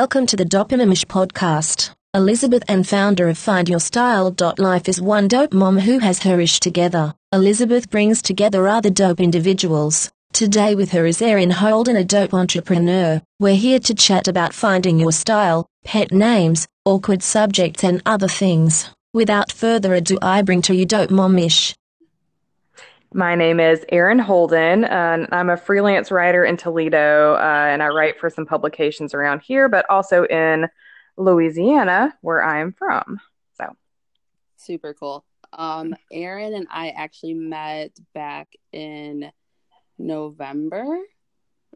Welcome to the Dope Momish podcast. Elizabeth Ann founder of FindYourStyle.life is one dope mom who has her ish together. Elizabeth brings together other dope individuals. Today with her is Erin Holden, a dope entrepreneur. We're here to chat about finding your style, pet names, awkward subjects, and other things. Without further ado, I bring to you Dope Momish. My name is Erin Holden, and I'm a freelance writer in Toledo, uh, and I write for some publications around here, but also in Louisiana, where I am from. So, super cool. Um, Erin and I actually met back in November.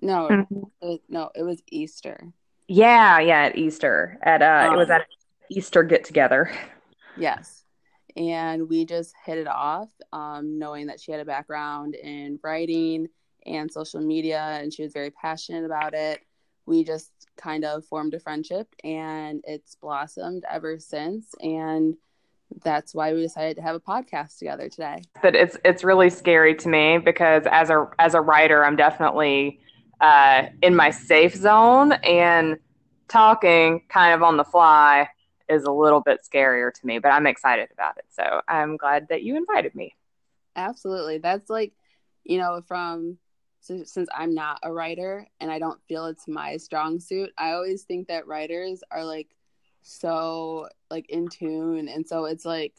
No, mm-hmm. it was, no, it was Easter. Yeah, yeah, at Easter. At uh, um, it was um, at Easter get together. Yes, and we just hit it off, um, knowing that she had a background in writing and social media, and she was very passionate about it. We just kind of formed a friendship, and it's blossomed ever since. And that's why we decided to have a podcast together today. But it's it's really scary to me because as a as a writer, I'm definitely uh, in my safe zone, and talking kind of on the fly is a little bit scarier to me. But I'm excited about it, so I'm glad that you invited me. Absolutely, that's like you know from so, since I'm not a writer and I don't feel it's my strong suit, I always think that writers are like so like in tune and so it's like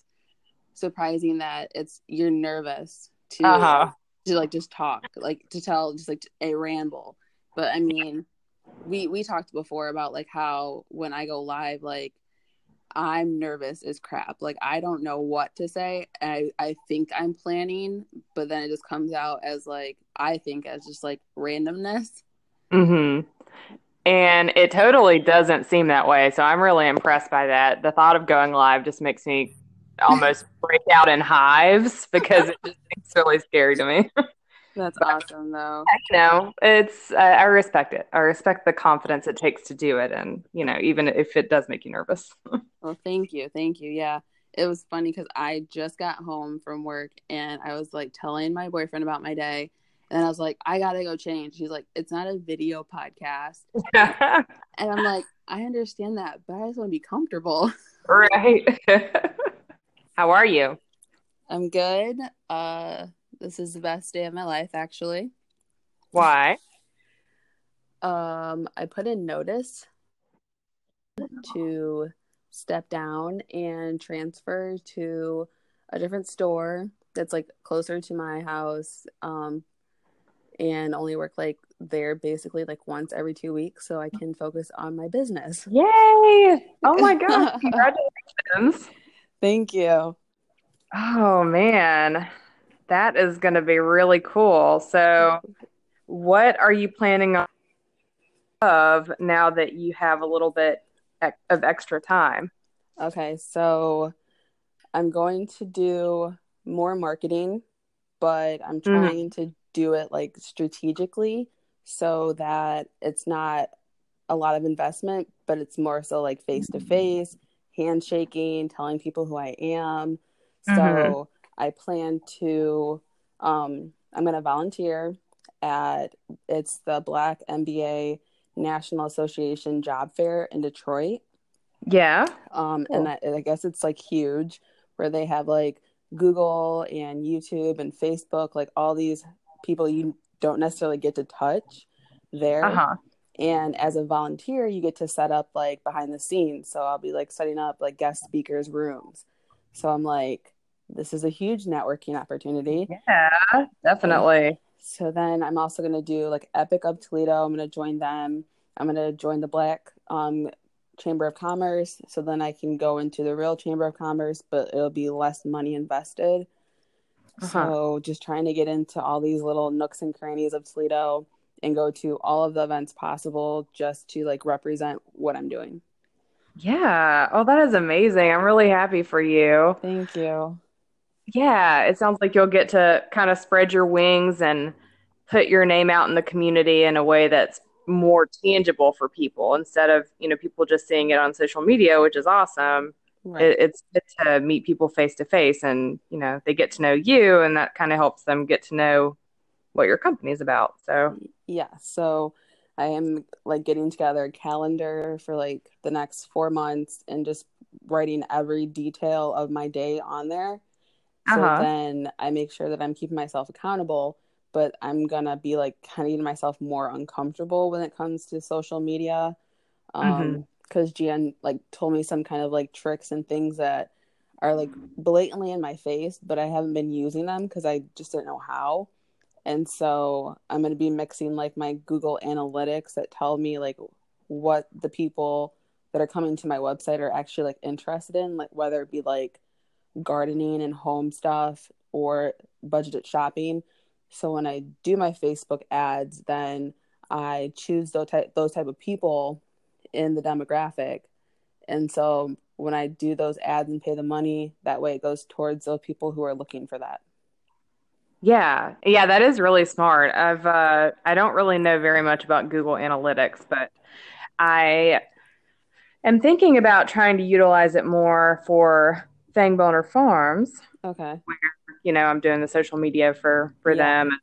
surprising that it's you're nervous to uh-huh. to like just talk like to tell just like a ramble but i mean we we talked before about like how when i go live like i'm nervous as crap like i don't know what to say i i think i'm planning but then it just comes out as like i think as just like randomness mhm and it totally doesn't seem that way. So I'm really impressed by that. The thought of going live just makes me almost break out in hives because it just seems really scary to me. That's awesome, though. Know, it's uh, I respect it. I respect the confidence it takes to do it, and you know, even if it does make you nervous. well, thank you, thank you. Yeah, it was funny because I just got home from work and I was like telling my boyfriend about my day, and I was like, I gotta go change. He's like, it's not a video podcast. and I'm like, I understand that, but I just want to be comfortable. Right. How are you? I'm good. Uh, this is the best day of my life, actually. Why? Um, I put in notice to step down and transfer to a different store that's like closer to my house. Um, and only work like there basically like once every two weeks so I can focus on my business. Yay! Oh my god, congratulations. Thank you. Oh man. That is going to be really cool. So what are you planning on of now that you have a little bit of extra time? Okay, so I'm going to do more marketing, but I'm mm. trying mm. to do it like strategically so that it's not a lot of investment, but it's more so like face to face, handshaking, telling people who I am. Mm-hmm. So I plan to, um, I'm going to volunteer at it's the Black MBA National Association Job Fair in Detroit. Yeah. Um, cool. and I, I guess it's like huge where they have like Google and YouTube and Facebook, like all these people you don't necessarily get to touch there. Uh-huh. And as a volunteer, you get to set up like behind the scenes. So I'll be like setting up like guest speakers' rooms. So I'm like, this is a huge networking opportunity. Yeah, definitely. So then I'm also going to do like Epic of Toledo. I'm going to join them. I'm going to join the Black um, Chamber of Commerce. So then I can go into the real Chamber of Commerce, but it'll be less money invested. Uh-huh. So just trying to get into all these little nooks and crannies of Toledo and go to all of the events possible just to like represent what I'm doing. Yeah. Oh, that is amazing. I'm really happy for you. Thank you. Yeah, it sounds like you'll get to kind of spread your wings and put your name out in the community in a way that's more tangible for people instead of, you know, people just seeing it on social media, which is awesome. Right. It, it's good to meet people face to face, and you know they get to know you, and that kind of helps them get to know what your company's about. So yeah, so I am like getting together a calendar for like the next four months and just writing every detail of my day on there. So Uh-huh. then I make sure that I'm keeping myself accountable, but I'm gonna be like kind of getting myself more uncomfortable when it comes to social media. Um, because Jan like told me some kind of like tricks and things that are like blatantly in my face, but I haven't been using them because I just didn't know how. And so I'm to be mixing like my Google Analytics that tell me like what the people that are coming to my website are actually like interested in, like whether it be like gardening and home stuff or budgeted shopping. So when I do my Facebook ads, then I choose those type those type of people in the demographic. And so when I do those ads and pay the money, that way it goes towards those people who are looking for that. yeah, yeah, that is really smart. I've uh, I don't really know very much about Google Analytics, but I am thinking about trying to utilize it more for Fangboner Farms. Okay. Where, You know, I'm doing the social media for for Yeah. them.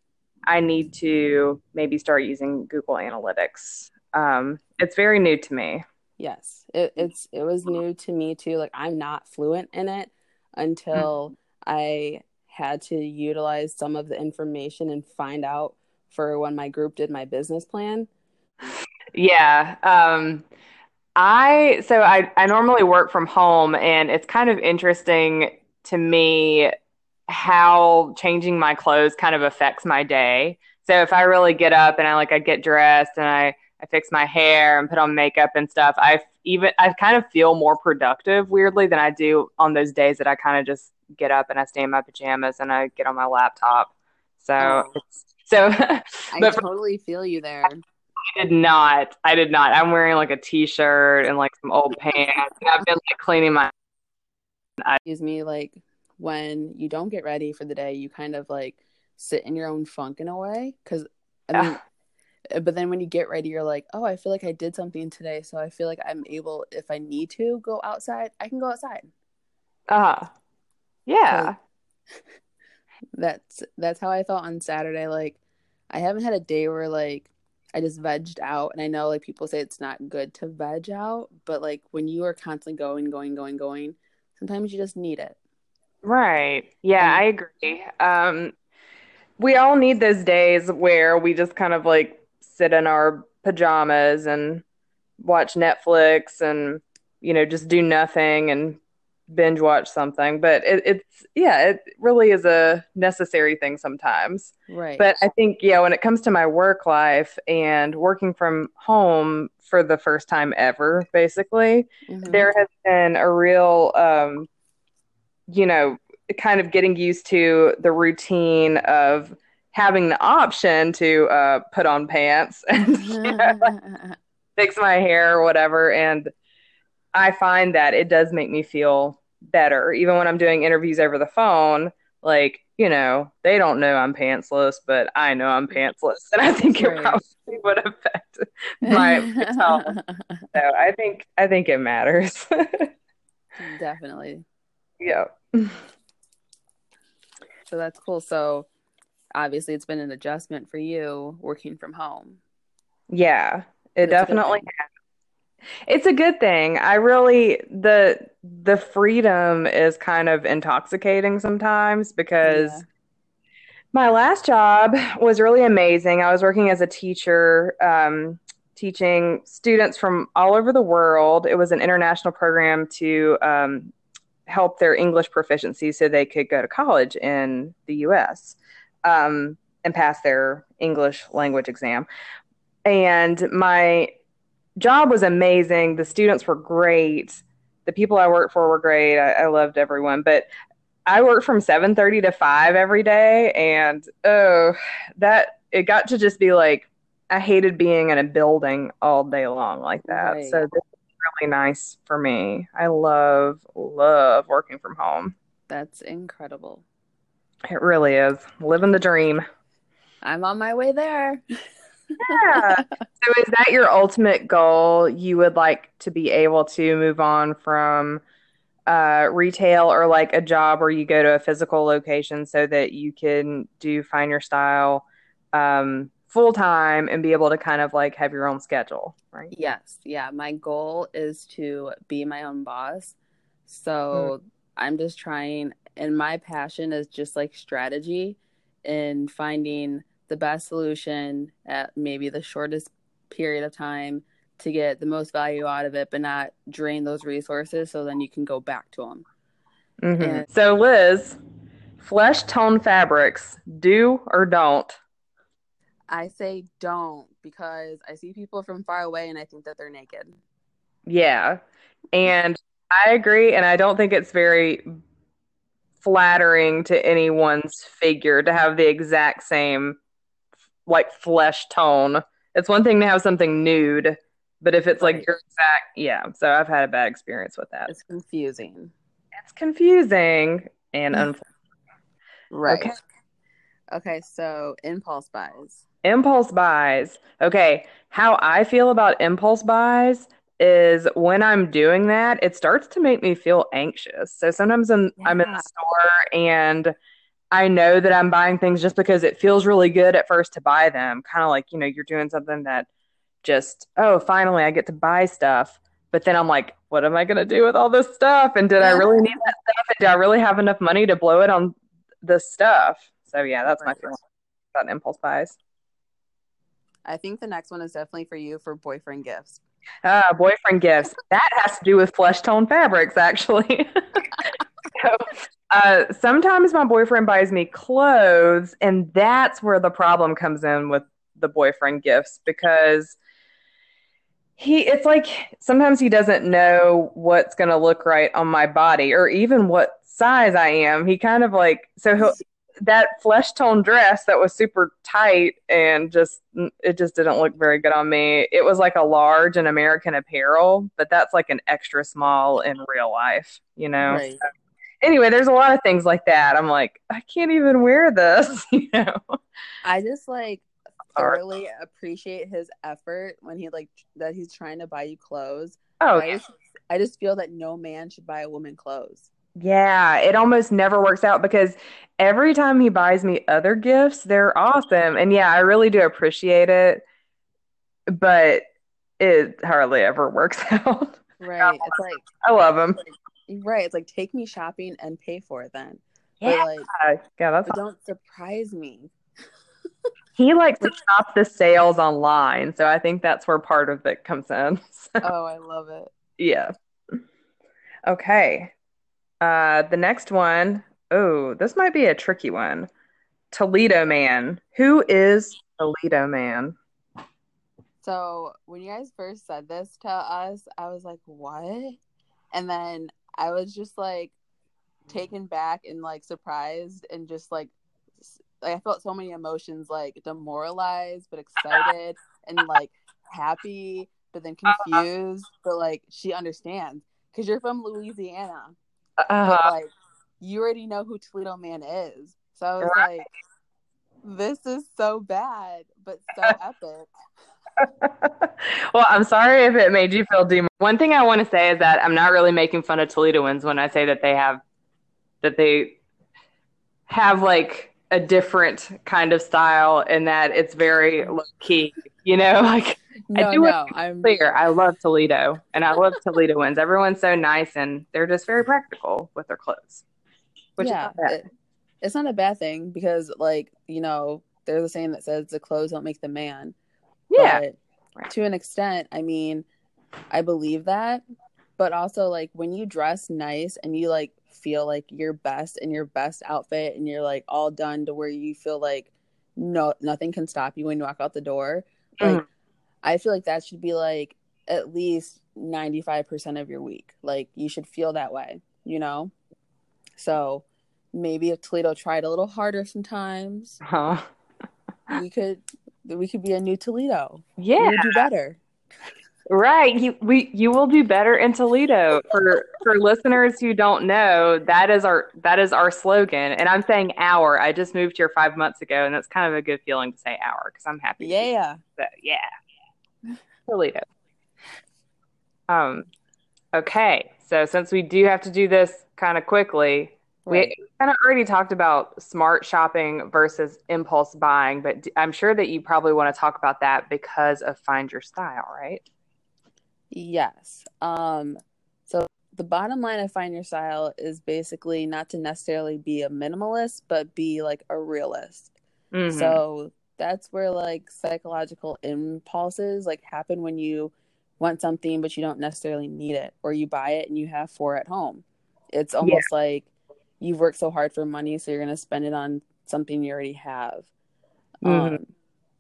I need to maybe start using Google Analytics. Um, it's very new to me. Yes. It, it's it was new to me too. Like I'm not fluent in it until I had to utilize some of the information and find out for when my group did my business plan. Yeah. Um, I so I I normally work from home and it's kind of interesting to me how changing my clothes kind of affects my day. So if I really get up and I like I get dressed and I I fix my hair and put on makeup and stuff, I even I kind of feel more productive weirdly than I do on those days that I kind of just get up and I stay in my pajamas and I get on my laptop. So Oh. it's so I but totally feel you there. I did not. I did not. I'm wearing like a t-shirt and like some old pants. And I've been like cleaning my. Excuse me, like when you don't get ready for the day, you kind of like sit in your own funk in a way. Cause I mean, uh, but then when you get ready, you're like, oh, I feel like I did something today. So I feel like I'm able, if I need to go outside, I can go outside. uh-huh. yeah. That's that's how I felt on Saturday. Like I haven't had a day where like I just vegged out, and I know like people say it's not good to veg out, but like when you are constantly going, going, going, going, sometimes you just need it. Right. Yeah, And- I agree. Um, we all need those days where we just kind of like sit in our pajamas and watch Netflix and you know just do nothing and binge watch something. But it, it's yeah, it really is a necessary thing sometimes. Right. But I think, yeah, when it comes to my work life and working from home for the first time ever, basically, Mhm. there has been a real, um, you know, kind of getting used to the routine of having the option to uh, put on pants and you know, fix my hair or whatever. And I find that it does make me feel better, even when I'm doing interviews over the phone. Like, you know, they don't know I'm pantsless, but I know I'm pantsless. And I think it Right. probably would affect my. So I think I think it matters. Definitely. yeah. So that's cool. So obviously, it's been an adjustment for you working from home. Yeah. It definitely thing. It's a good thing. I really the the freedom is kind of intoxicating sometimes because Yeah. my last job was really amazing. I was working as a teacher, um, teaching students from all over the world. It was an international program to um, help their English proficiency so they could go to college in the US um, and pass their English language exam. And my job was amazing. The students were great. The people I worked for were great. I, I loved everyone. But I worked from 7:30 to 5 every day and oh, that it got to just be like I hated being in a building all day long like that. Right. So this is really nice for me. I love love working from home. That's incredible. It really is. Living the dream. I'm on my way there. Yeah. So is that your ultimate goal? You would like to be able to move on from uh, retail or like a job where you go to a physical location so that you can do find your style um, full time and be able to kind of like have your own schedule, right? Yes. Yeah. My goal is to be my own boss. So mm. I'm just trying, and my passion is just like strategy and finding the best solution at maybe the shortest period of time to get the most value out of it, but not drain those resources so then you can go back to them. Mm-hmm. And- so, Liz, flesh tone fabrics, do or don't? I say don't because I see people from far away and I think that they're naked. Yeah. And I agree. And I don't think it's very flattering to anyone's figure to have the exact same like flesh tone. It's one thing to have something nude, but if it's right. like your exact, yeah. So I've had a bad experience with that. It's confusing. It's confusing and unfortunate. Right. Okay. Okay, so impulse buys. Impulse buys. Okay, how I feel about impulse buys is when I'm doing that, it starts to make me feel anxious. So sometimes I'm, yeah. I'm in the store and I know that I'm buying things just because it feels really good at first to buy them. Kind of like, you know, you're doing something that just, oh, finally I get to buy stuff. But then I'm like, what am I going to do with all this stuff? And did I really need that stuff? And do I really have enough money to blow it on the stuff? So yeah, that's my feeling about impulse buys. I think the next one is definitely for you for boyfriend gifts. Uh, boyfriend gifts. That has to do with flesh tone fabrics, actually. so, uh, sometimes my boyfriend buys me clothes, and that's where the problem comes in with the boyfriend gifts because he it's like sometimes he doesn't know what's going to look right on my body or even what size I am. He kind of like so he'll that flesh tone dress that was super tight and just it just didn't look very good on me. It was like a large in American Apparel, but that's like an extra small in real life, you know. Right. Anyway, there's a lot of things like that. I'm like, I can't even wear this, you know. I just like thoroughly appreciate his effort when he like that he's trying to buy you clothes. Oh, I just, I just feel that no man should buy a woman clothes. Yeah, it almost never works out because every time he buys me other gifts, they're awesome. And yeah, I really do appreciate it, but it hardly ever works out. Right. It's like I love him. Like, right. It's like take me shopping and pay for it then. Yeah. But like yeah, that's don't surprise me. he likes to shop the sales online, so I think that's where part of it comes in. So, oh, I love it. Yeah. Okay. Uh, the next one, oh, this might be a tricky one. Toledo Man. Who is Toledo Man? So when you guys first said this to us, I was like, what? And then I was just like taken back and like surprised and just like, like I felt so many emotions like demoralized but excited and like happy but then confused but like she understands because you're from Louisiana uh-huh. But, like you already know who Toledo Man is. So I was right. like, this is so bad, but so epic. well, I'm sorry if it made you feel dem. One thing I want to say is that I'm not really making fun of Toledoans when I say that they have that they have like a different kind of style and that it's very low key. You know, like no, I do no, I'm clear. I love Toledo and I love Toledoans. Everyone's so nice and they're just very practical with their clothes. Which yeah, it, it's not a bad thing because, like, you know, there's a saying that says the clothes don't make the man. Yeah. But to an extent, I mean, I believe that. But also, like, when you dress nice and you, like, feel like your best in your best outfit and you're, like, all done to where you feel like no nothing can stop you when you walk out the door, like, mm I feel like that should be like at least 95% of your week. Like you should feel that way, you know? So maybe if Toledo tried a little harder sometimes, huh? we could we could be a new Toledo. Yeah. We do better. Right. You we you will do better in Toledo. For for listeners who don't know, that is our that is our slogan. And I'm saying our. I just moved here five months ago and that's kind of a good feeling to say our because I'm happy. Yeah. So yeah. Toledo. Um, okay, so since we do have to do this kind of quickly, We kind of already talked about smart shopping versus impulse buying, but I'm sure that you probably want to talk about that because of Find Your Style, right? Yes. Um, so the bottom line of Find Your Style is basically not to necessarily be a minimalist, but be like a realist. Mhm. So that's where like psychological impulses like happen when you want something but you don't necessarily need it or you buy it and you have four at home. It's almost like you've worked so hard for money so you're going to spend it on something you already have. Mhm. Um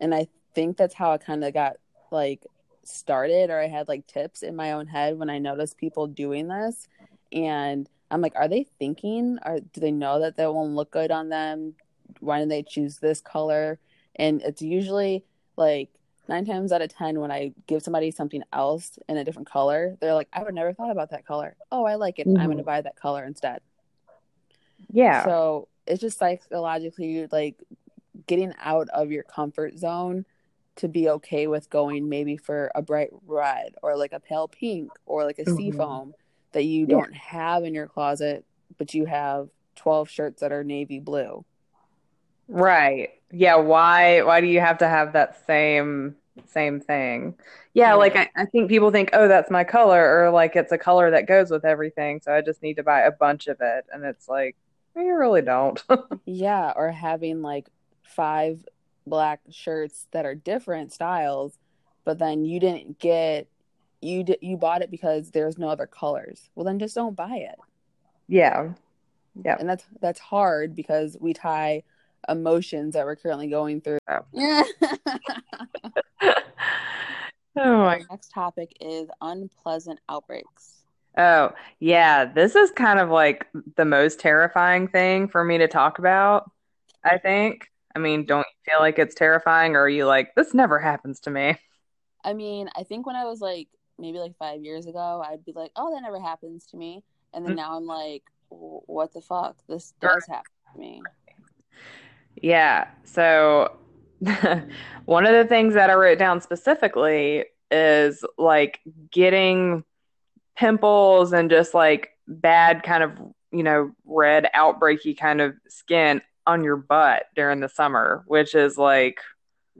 and I think that's how I kind of got like started or I had like tips in my own head when I noticed people doing this. And I'm like are they thinking? Or do they know that that won't look good on them? Why did they choose this color? And it's usually like nine times out of ten when I give somebody something else in a different color they're like I would never thought about that color. Oh I like it. I'm Mhm. gonna buy that color instead Yeah. so it's just psychologically like getting out of your comfort zone to be okay with going maybe for a bright red or like a pale pink or like a Mhm. seafoam that you Yeah. don't have in your closet, but you have 12 shirts that are navy blue. Right. Yeah, why why do you have to have that same same thing? Yeah, like I, I think people think, oh, that's my color, or like it's a color that goes with everything, so I just need to buy a bunch of it. And it's like, you really don't. Yeah, or having like five black shirts that are different styles, but then you didn't get you d- you bought it because there's no other colors. Well, then just don't buy it. Yeah. Yeah. and that's that's hard because we tie emotions that we're currently going through. Oh. Yeah. Oh my Our next topic is unpleasant outbreaks. Oh, yeah, this is kind of like the most terrifying thing for me to talk about, I think. I mean, don't you feel like it's terrifying, or are you like, this never happens to me? I mean, I think when I was like maybe like five years ago, I'd be like, "Oh, that never happens to me," and then Mm. now I'm like, "What the fuck? This does happen to me." Yeah, so one of the things that I wrote down specifically is like getting pimples and just like bad kind of, you know, red outbreaky kind of skin on your butt during the summer, which is like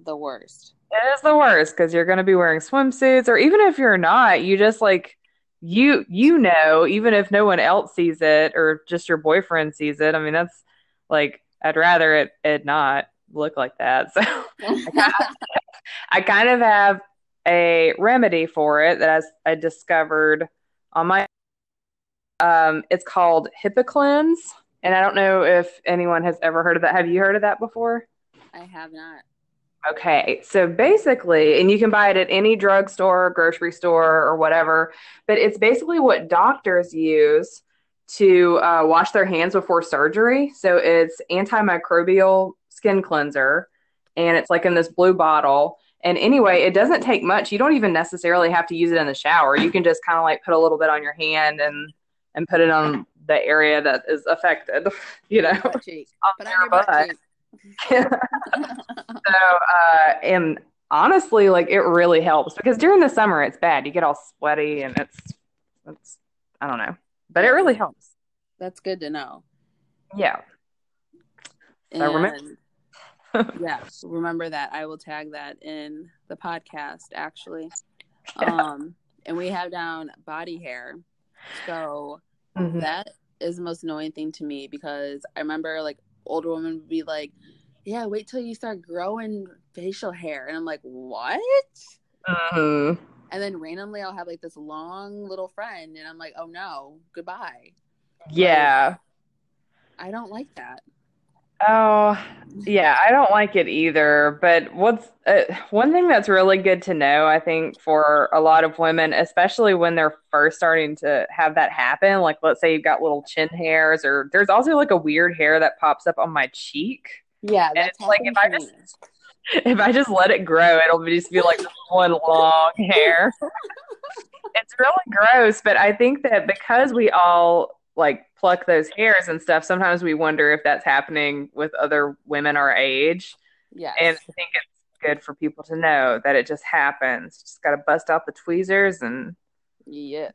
The worst. It is the worst because you're going to be wearing swimsuits, or even if you're not, you just like you you know, even if no one else sees it or just your boyfriend sees it. I mean, that's like I'd rather it it not look like that. So I kind of have a remedy for it that I, I discovered on my um it's called Hibiclens, and I don't know if anyone has ever heard of that. Have you heard of that before? I have not. Okay, so basically, and you can buy it at any drugstore, grocery store, or whatever, but it's basically what doctors use to uh, wash their hands before surgery. So it's antimicrobial skin cleanser, and it's like in this blue bottle. And anyway, it doesn't take much. You don't even necessarily have to use it in the shower. You can just kind of like put a little bit on your hand and and put it on the area that is affected, you know, Butt cheek. on Put your your butt. So, uh, and honestly, like it really helps because during the summer it's bad. You get all sweaty and it's, it's, I don't know, but it really helps. That's good to know. Yeah. So remember- And yeah, remember that. I will tag that in the podcast actually. Yeah. Um and we have down body hair. So Mhm. that is the most annoying thing to me because I remember like older women would be like, Yeah, wait till you start growing facial hair and I'm like, What? Mhm. And then randomly I'll have like this long little friend and I'm like, Oh no, goodbye. Yeah. I don't like that. Oh, yeah, I don't like it either. But what's uh, one thing that's really good to know, I think, for a lot of women, especially when they're first starting to have that happen, like let's say you've got little chin hairs, or there's also like a weird hair that pops up on my cheek. Yeah, And it's like if I just if I just let it grow, it'll just be like one long hair. it's really gross, but I think that because we all like pluck those hairs and stuff, sometimes we wonder if that's happening with other women our age. Yeah. And I think it's good for people to know that it just happens. Just got to bust out the tweezers and yes.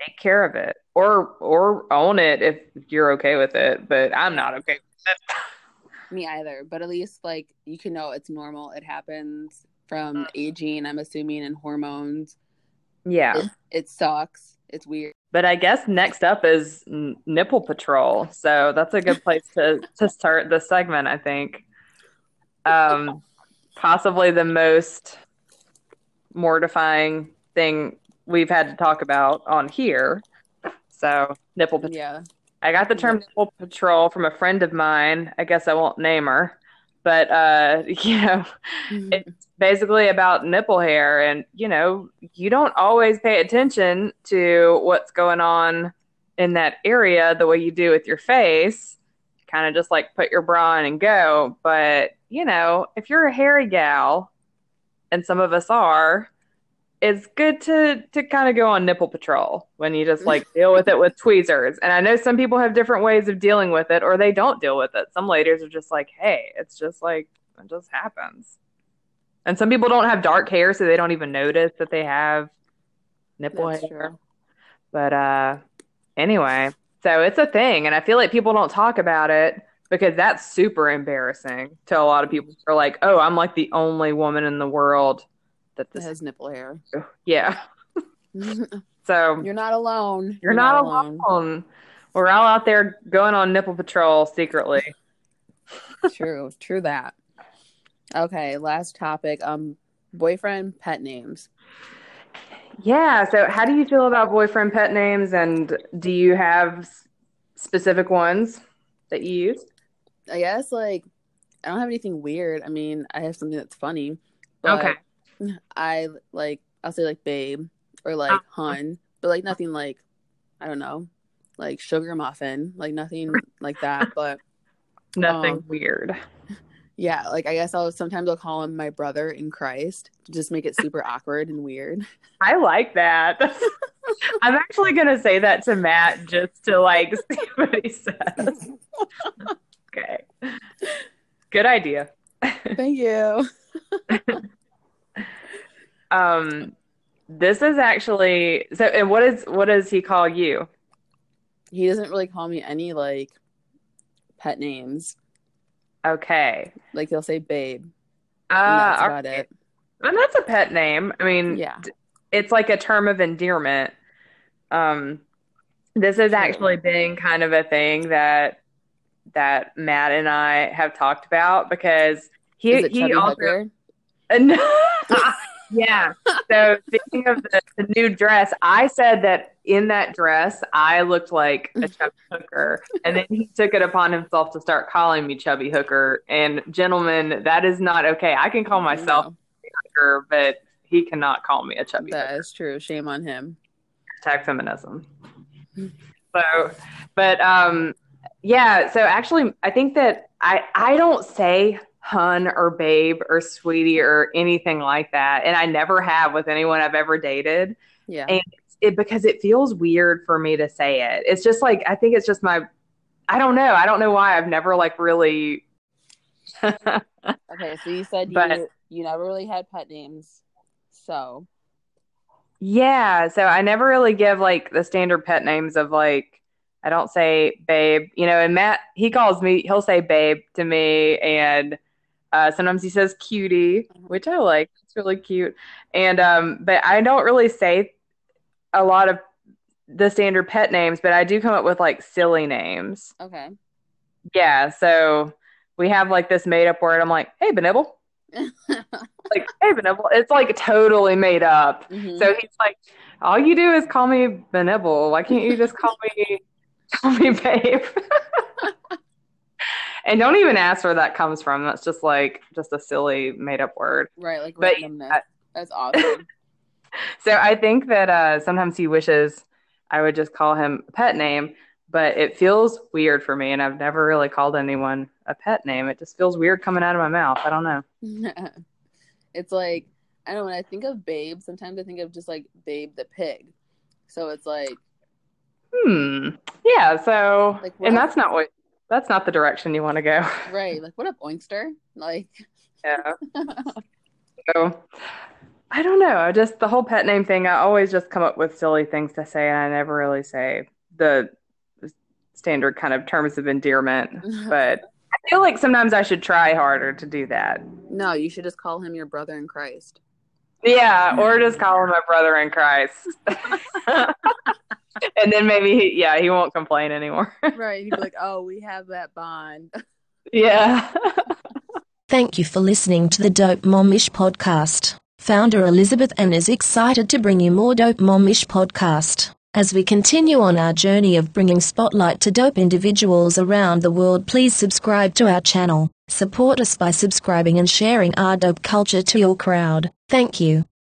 take care of it or or own it if you're okay with it. But I'm not okay with it. Me either. But at least like you can know it's normal. It happens from mm-hmm. aging, I'm assuming, and hormones. Yeah. It, it sucks. It's weird. But I guess next up is n- nipple patrol. So that's a good place to to start the segment, I think. Um possibly the most mortifying thing we've had to talk about on here. So, nipple patrol. Yeah. I got the term nipple patrol from a friend of mine. I guess I won't name her. But uh, you know, it's basically about nipple hair and you know, you don't always pay attention to what's going on in that area the way you do with your face. Kind of just like put your bra on and go, but you know, if you're a hairy gal, and some of us are, it's good to to kind of go on nipple patrol when you just like deal with it with tweezers. And I know some people have different ways of dealing with it, or they don't deal with it. Some ladies are just like, "Hey, it's just like it just happens." And some people don't have dark hair, so they don't even notice that they have nipple That's hair. true. But uh, anyway, so it's a thing, and I feel like people don't talk about it because that's super embarrassing to a lot of people. Who are like, "Oh, I'm like the only woman in the world that this." has nipple hair. Yeah. So you're not alone. you're not alone. We're all out there going on nipple patrol secretly. true. True that. Okay, last topic. Um boyfriend pet names. Yeah. So, how do you feel about boyfriend pet names, and do you have specific ones that you use? I guess like I don't have anything weird. I mean, I have something that's funny. Okay. I like I'll say like babe or like hun, but like nothing like I don't know, like sugar muffin, like nothing like that. But Nothing Um, weird. yeah, like I guess I'll sometimes I'll call him my brother in Christ to just make it super awkward and weird. I like that. I'm actually gonna say that to Matt just to like see what he says. Okay. Good idea. Thank you. Um this is actually so and what is what does he call you? He doesn't really call me any like pet names. Okay. Like he'll say babe. That's Uh about it. and that's a pet name. I mean Yeah. it's like a term of endearment. Um this has actually been kind of a thing that that Matt and I have talked about because he he also Hooker? And- yeah. So speaking of the, the new dress, I said that in that dress I looked like a chubby hooker, and then he took it upon himself to start calling me chubby hooker. And gentlemen, that is not okay. I can call myself No, hooker, but he cannot call me a chubby that hooker. is true. Shame on him. Hashtag feminism. So, but um, yeah. So actually, I think that I I don't say hun or babe or sweetie or anything like that, and I never have with anyone I've ever dated. Yeah. And it because it feels weird for me to say it. It's just like I think it's just my. I don't know. I don't know why I've never like really. Okay, so you said But- you you never really had pet names. So Yeah, so I never really give like the standard pet names of like I don't say babe, you know, and Matt he calls me he'll say babe to me and uh sometimes he says cutie, which I like. It's really cute. And um but I don't really say a lot of the standard pet names, but I do come up with like silly names. okay. Yeah, so we have like this made up word. I'm like, "Hey, Benibble." Like, "Hey, Benibble." It's like totally made up. Mhm. So he's like, all you do is call me Benibble. Why can't you just call me call me babe? and don't even ask where that comes from. That's just like just a silly made up word. right, like but- randomness. That's awesome. So I think that uh, sometimes he wishes I would just call him a pet name, but it feels weird for me, and I've never really called anyone a pet name. It just feels weird coming out of my mouth. I don't know. it's like I don't know when I think of Babe, sometimes I think of just like Babe the pig. So it's like Hmm. Yeah. So, Like, and that's not what that's not the direction you want to go. right, like what up, Oinkster? Like Yeah. So, I don't know. I just the whole pet name thing. I always just come up with silly things to say, and I never really say the standard kind of terms of endearment. but I feel like sometimes I should try harder to do that. No, you should just call him your brother in Christ. Yeah, or just call him my brother in Christ. and then maybe, he, yeah, he won't complain anymore. right. He'd be like, oh, we have that bond. yeah. Thank you for listening to the Dope Momish podcast. Founder Elizabeth Ann is excited to bring you more Dope Momish podcast. As we continue on our journey of bringing spotlight to dope individuals around the world, please subscribe to our channel. Support us by subscribing and sharing our dope culture to your crowd. Thank you.